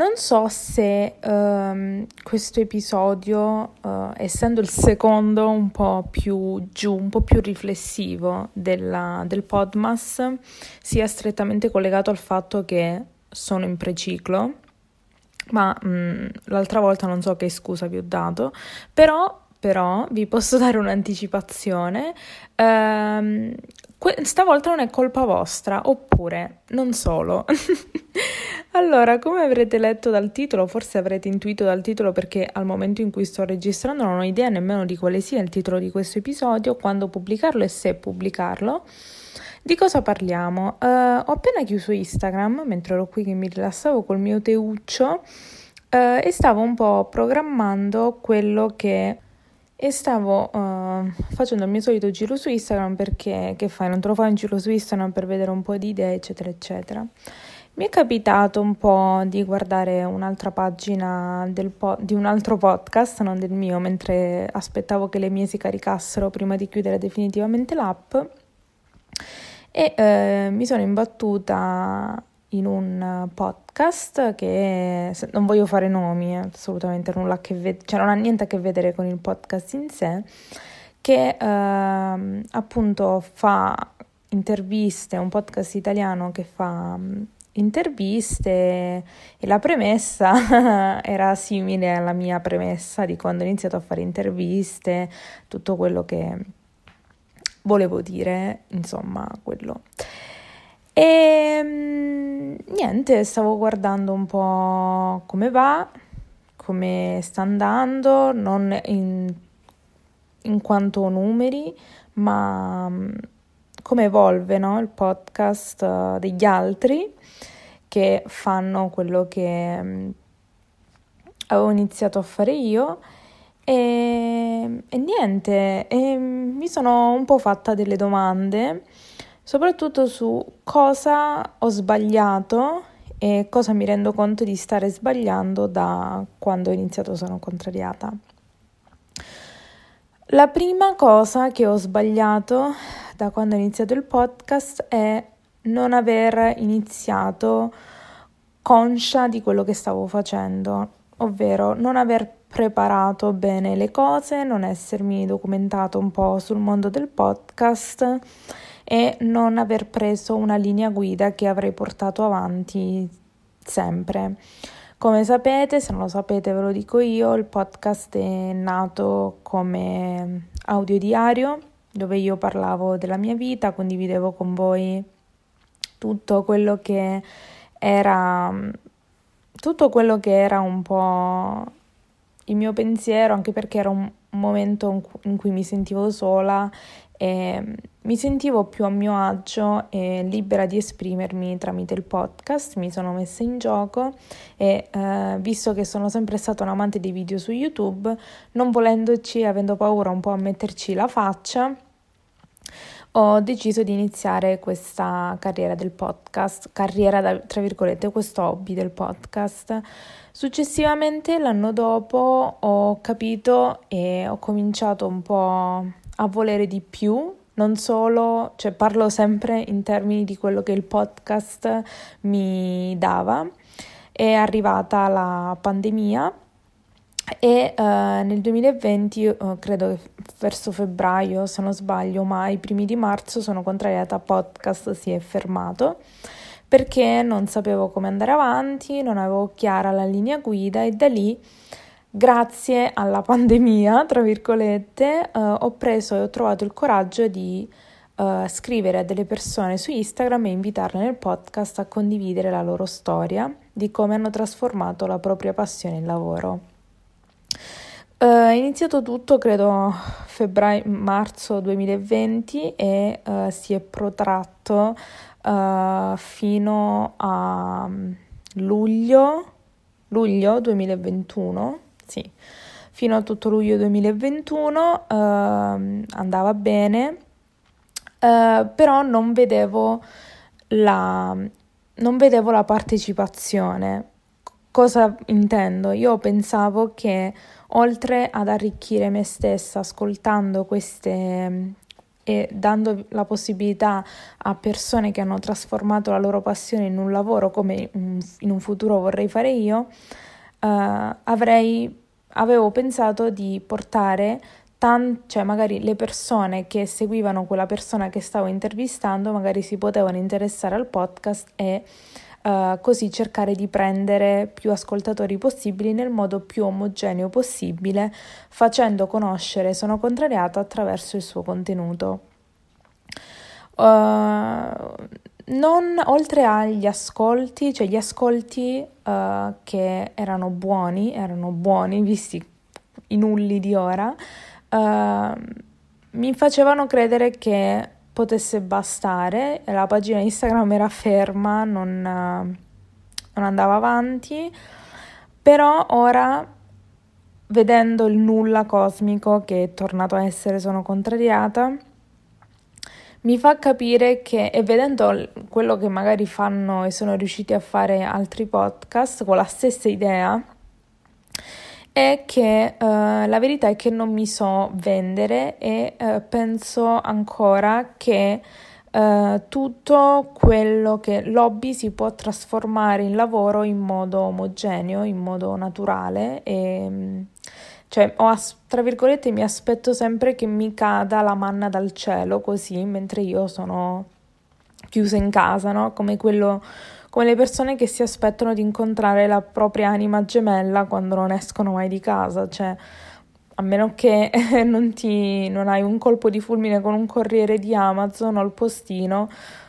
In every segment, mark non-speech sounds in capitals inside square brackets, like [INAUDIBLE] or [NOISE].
Non so se um, questo episodio, uh, essendo il secondo un po' più giù, un po' più riflessivo della, del Podmas, sia strettamente collegato al fatto che sono in preciclo ma mh, mm, l'altra volta non so che scusa vi ho dato, però, però vi posso [LAUGHS] dare un'anticipazione. Ehm, que- stavolta non è colpa vostra, oppure non solo. [LAUGHS] allora, come avrete letto dal titolo, forse avrete intuito dal titolo perché al momento in cui sto registrando non ho idea nemmeno di quale sia il titolo di questo episodio, quando pubblicarlo e se pubblicarlo. Di cosa parliamo? Uh, ho appena chiuso Instagram mentre ero qui che mi rilassavo col mio teuccio uh, e stavo un po' programmando quello che e stavo uh, facendo il mio solito giro su Instagram perché che fai? Non te lo fai un giro su Instagram per vedere un po' di idee, eccetera, eccetera. Mi è capitato un po' di guardare un'altra pagina po- di un altro podcast, non del mio, mentre aspettavo che le mie si caricassero prima di chiudere definitivamente l'app e eh, mi sono imbattuta in un podcast che non voglio fare nomi, eh, assolutamente nulla a che vedere, cioè non ha niente a che vedere con il podcast in sé, che eh, appunto fa interviste, un podcast italiano che fa mm, interviste e la premessa [LAUGHS] era simile alla mia premessa di quando ho iniziato a fare interviste, tutto quello che volevo dire, insomma, quello. E ehm, niente, stavo guardando un po' come va, come sta andando, non in, in quanto numeri, ma mm, come evolve no? il podcast uh, degli altri che fanno quello che avevo iniziato a fare io e, e niente, e mi sono un po' fatta delle domande, soprattutto su cosa ho sbagliato e cosa mi rendo conto di stare sbagliando da quando ho iniziato Sono Contrariata. La prima cosa che ho sbagliato da quando ho iniziato il podcast è non aver iniziato conscia di quello che stavo facendo, ovvero non aver preparato bene le cose, non essermi documentato un po' sul mondo del podcast e non aver preso una linea guida che avrei portato avanti sempre. Come sapete, se non lo sapete ve lo dico io, il podcast è nato come audio diario dove io parlavo della mia vita, condividevo con voi tutto quello che era tutto quello che era un po' il mio pensiero, anche perché era un momento in cui mi sentivo sola e mi sentivo più a mio agio e libera di esprimermi tramite il podcast, mi sono messa in gioco e eh, visto che sono sempre stata un amante dei video su YouTube, non volendoci, avendo paura un po' a metterci la faccia, ho deciso di iniziare questa carriera del podcast, carriera tra virgolette, questo hobby del podcast. Successivamente, l'anno dopo, ho capito e ho cominciato un po' a volere di più, non solo, cioè parlo sempre in termini di quello che il podcast mi dava. È arrivata la pandemia e uh, nel 2020, uh, credo che verso febbraio, se non sbaglio, ma i primi di marzo sono contrariata podcast, si è fermato perché non sapevo come andare avanti, non avevo chiara la linea guida e da lì, grazie alla [LAUGHS] pandemia, tra virgolette, eh, ho preso e ho trovato il coraggio di eh, scrivere a delle persone su Instagram e invitarle nel podcast a condividere la loro storia di come hanno trasformato la propria passione in lavoro. Uh, è iniziato tutto, credo, febbraio-marzo 2020 e uh, si è protratto uh, fino a luglio, luglio 2021, sì, fino a tutto luglio 2021 eh, andava bene, eh, però non vedevo la, non vedevo la partecipazione. Cosa intendo? Io pensavo che oltre ad arricchire me stessa ascoltando queste e dando la possibilità a persone che hanno trasformato la loro passione in un lavoro come in un futuro vorrei fare io, uh, avrei, avevo pensato di portare tan- cioè magari le persone che seguivano quella persona che stavo intervistando magari si potevano interessare al podcast e Uh, così cercare di prendere più ascoltatori possibili nel modo più omogeneo possibile, facendo conoscere Sono Contrariata attraverso il suo contenuto. Uh, non, oltre agli ascolti, cioè gli ascolti uh, che erano buoni, erano buoni visti i nulli di ora, mi facevano credere che potesse bastare, la pagina Instagram era ferma, non, non andava avanti, però ora vedendo il nulla cosmico che è tornato a essere sono contrariata, mi fa capire che, e vedendo quello che magari fanno e sono riusciti a fare altri podcast con la stessa idea, è che uh, la verità è che non mi so vendere e uh, penso ancora che uh, tutto quello che l'hobby si può trasformare in lavoro in modo omogeneo, in modo naturale e cioè ho, tra virgolette mi aspetto sempre che mi cada la manna dal cielo così mentre io sono chiusa in casa, no? Come quello come le persone che si aspettano di incontrare la propria anima gemella quando non escono mai di casa, cioè a meno che [LAUGHS] non, ti, non hai un colpo di fulmine con un corriere di Amazon o il postino,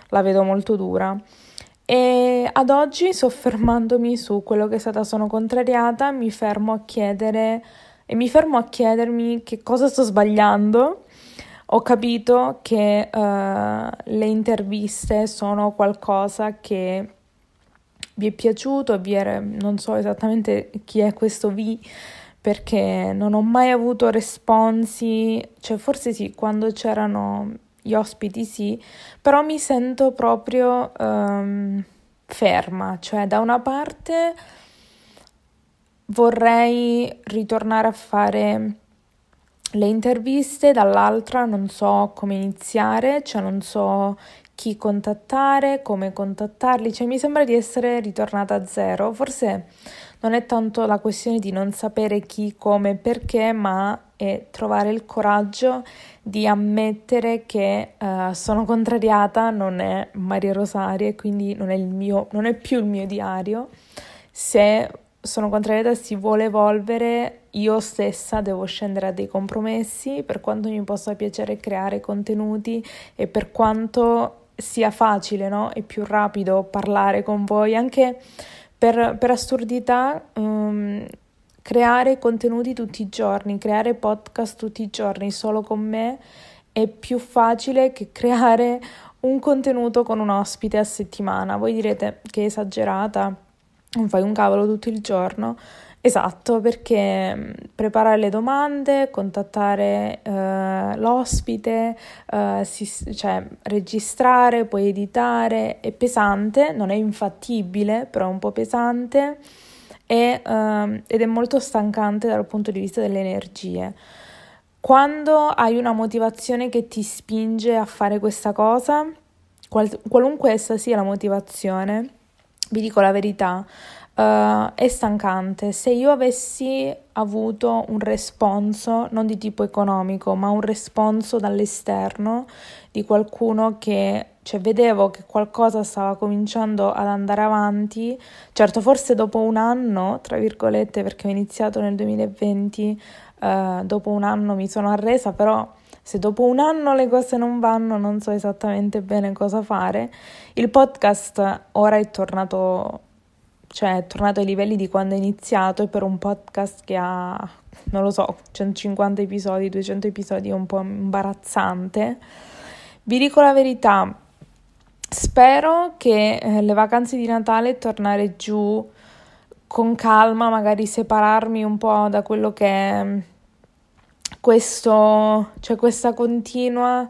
la vedo molto dura. E ad oggi, soffermandomi su quello che è stata sono contrariata, mi fermo a chiedere e mi fermo a chiedermi che cosa sto sbagliando. Ho capito che uh, le interviste sono qualcosa che vi è piaciuto, vi è, non so esattamente chi è questo V perché non ho mai avuto responsi, cioè forse sì, quando c'erano gli ospiti sì, però mi sento proprio um, ferma, cioè da una parte vorrei ritornare a fare le interviste, dall'altra non so come iniziare, cioè non so chi contattare, come contattarli, cioè mi sembra di essere ritornata a zero. Forse non è tanto la questione di non sapere chi, come, perché, ma è trovare il coraggio di ammettere che uh, sono contrariata, non è Maria Rosaria e quindi non è, mio, non è più il mio diario. Se sono contrariata si vuole evolvere, io stessa devo scendere a dei compromessi per quanto mi possa piacere creare contenuti e per quanto sia facile no? e più rapido parlare con voi, anche per, per assurdità, um, creare contenuti tutti i giorni, creare podcast tutti i giorni solo con me è più facile che creare un contenuto con un ospite a settimana. Voi direte che è esagerata, non fai un cavolo tutto il giorno. Esatto, perché mm, preparare le domande, contattare eh, l'ospite, eh, si, cioè registrare, poi editare è pesante, non è infattibile, però è un po' pesante e, eh, ed è molto stancante dal punto di vista delle energie. Quando hai una motivazione che ti spinge a fare questa cosa, qual- qualunque essa sia la motivazione, vi dico la verità, uh, è stancante. Se io avessi avuto un responso non di tipo economico, ma un responso dall'esterno di qualcuno che cioè vedevo che qualcosa stava cominciando ad andare avanti, certo forse dopo un anno, tra virgolette, perché ho iniziato nel 2020, uh, dopo un anno mi sono arresa, però se dopo un anno le cose non vanno non so esattamente bene cosa fare. Il podcast ora è tornato cioè è tornato ai livelli di quando è iniziato e per un podcast che ha, non lo so, 150 episodi, 200 episodi è un po' imbarazzante. Vi dico la verità, spero che eh, le vacanze di Natale tornare giù con calma, magari separarmi un po' da quello che è questo, cioè questa continua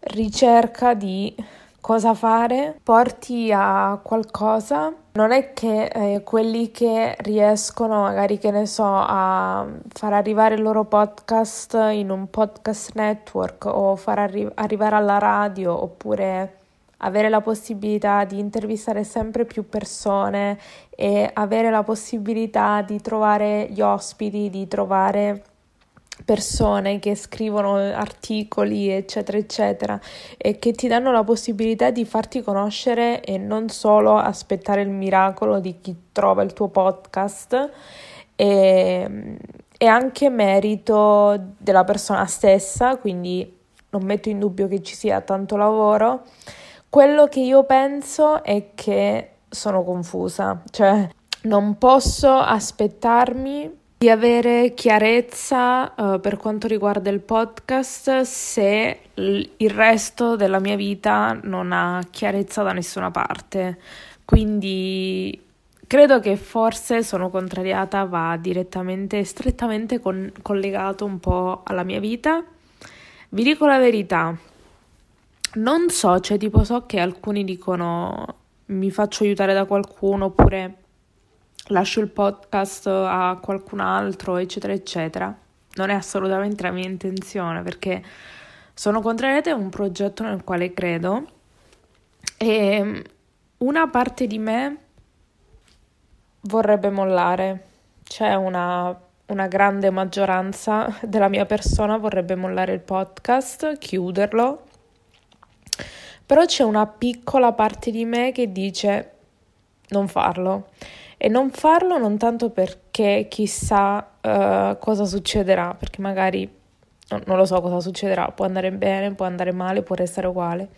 ricerca di cosa fare porti a qualcosa. Non è che eh, quelli che riescono, magari che ne so, a far arrivare il loro podcast in un podcast network o far arri- arrivare alla radio oppure avere la possibilità di intervistare sempre più persone e avere la possibilità di trovare gli ospiti, di trovare persone che scrivono articoli, eccetera, eccetera, e che ti danno la possibilità di farti conoscere e non solo aspettare il miracolo di chi trova il tuo podcast. E, è anche merito della persona stessa, quindi non metto in dubbio che ci sia tanto lavoro. Quello che io penso è che sono confusa, cioè non posso aspettarmi di avere chiarezza uh, per quanto riguarda il podcast se il resto della mia vita non ha chiarezza da nessuna parte. Quindi credo che forse sono contrariata va direttamente, strettamente con, collegato un po' alla mia vita. Vi dico la verità, non so, cioè tipo so che alcuni dicono mi faccio aiutare da qualcuno oppure lascio il podcast a qualcun altro, eccetera, eccetera. Non è assolutamente la mia intenzione perché sono contrariata a un progetto nel quale credo e una parte di me vorrebbe mollare. C'è una, una grande maggioranza [LAUGHS] della mia persona vorrebbe mollare il podcast, chiuderlo. Però c'è una piccola parte di me che dice non farlo e non farlo non tanto perché chissà uh, cosa succederà, perché magari no, non lo so cosa succederà, può andare bene, può andare male, può restare uguale,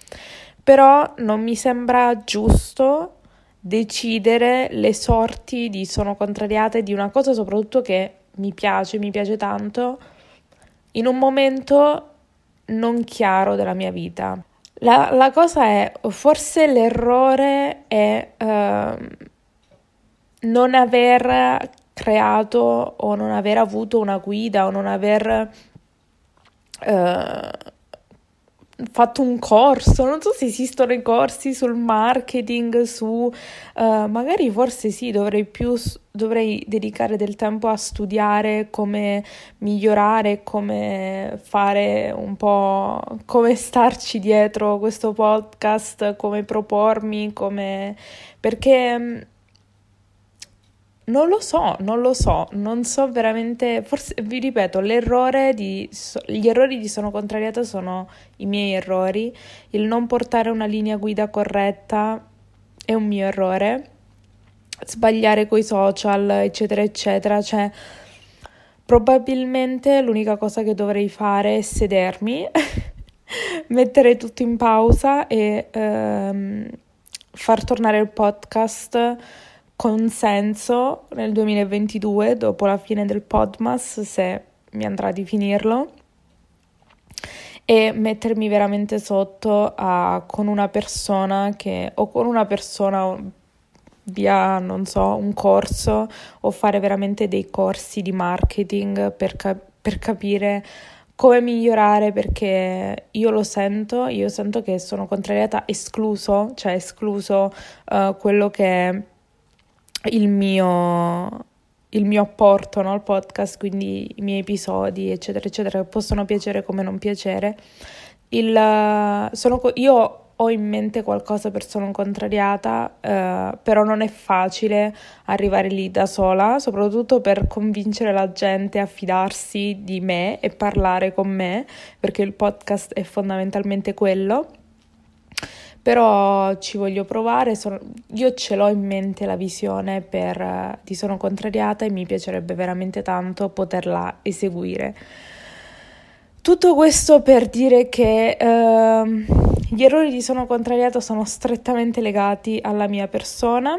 però non mi sembra giusto decidere le sorti di sono contrariata di una cosa soprattutto che mi piace, mi piace tanto, in un momento non chiaro della mia vita. La, la cosa è, forse l'errore è... Uh, non aver creato o non aver avuto una guida o non aver eh, fatto un corso, non so se esistono i corsi sul marketing, su uh, magari forse sì, dovrei più dovrei dedicare del tempo a studiare come migliorare, come fare un po' come starci dietro questo podcast, come propormi, come perché non lo so, non lo so, non so veramente, forse vi ripeto, l'errore di, gli errori di sono contrariata sono i miei errori, il non portare una linea guida corretta è un mio errore, sbagliare coi social, eccetera, eccetera, cioè probabilmente l'unica cosa che dovrei fare è sedermi, [LAUGHS] mettere tutto in pausa e ehm, far tornare il podcast consenso nel 2022, dopo la fine del Podmas, se mi andrà di finirlo, e mettermi veramente sotto a, con una persona che, o con una persona via, non so, un corso o fare veramente dei corsi di marketing per, cap- per capire come migliorare perché io lo sento, io sento che sono contrariata escluso, cioè escluso uh, quello che il mio, il mio apporto no, al podcast, quindi i miei episodi, eccetera, eccetera, che possono piacere come non piacere. Il, sono, io ho in mente qualcosa per sono contrariata, eh, però non è facile arrivare lì da sola, soprattutto per convincere la gente a fidarsi di me e parlare con me, perché il podcast è fondamentalmente quello però ci voglio provare, sono, io ce l'ho in mente la visione per, di Sono Contrariata e mi piacerebbe veramente tanto poterla eseguire. Tutto questo per dire che eh, gli errori di Sono Contrariata sono strettamente legati alla mia persona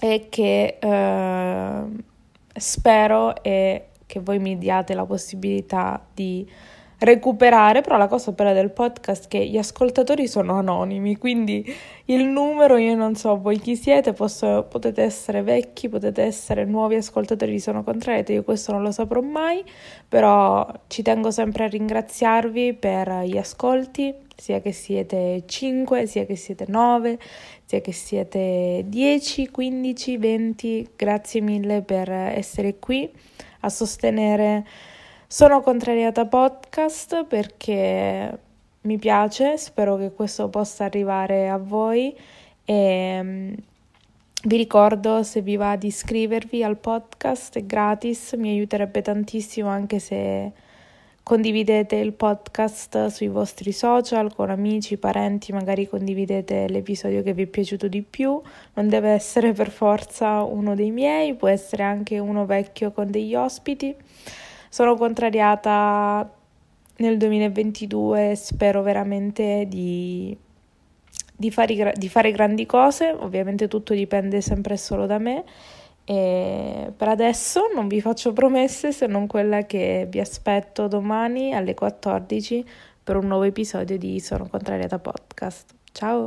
e che eh, spero e che voi mi diate la possibilità di recuperare, però la cosa bella del podcast è che gli ascoltatori sono anonimi, quindi il numero io non so voi chi siete, posso, potete essere vecchi, potete essere nuovi ascoltatori Sono Contrariate, io questo non lo saprò mai, però ci tengo sempre a ringraziarvi per gli ascolti, sia che siete 5, sia che siete 9, sia che siete 10, 15, 20, grazie mille per essere qui a sostenere sono contrariata podcast perché mi piace, spero che questo possa arrivare a voi e mm, vi ricordo se vi va di iscrivervi al podcast, è gratis, mi aiuterebbe tantissimo anche se condividete il podcast sui vostri social con amici, parenti, magari condividete l'episodio che vi è piaciuto di più, non deve essere per forza uno dei miei, può essere anche uno vecchio con degli ospiti. Sono contrariata nel 2022 spero veramente di, di, fare, di fare grandi cose, ovviamente tutto dipende sempre solo da me. E per adesso non vi faccio promesse se non quella che vi aspetto domani alle 14 per un nuovo episodio di Sono Contrariata Podcast. Ciao!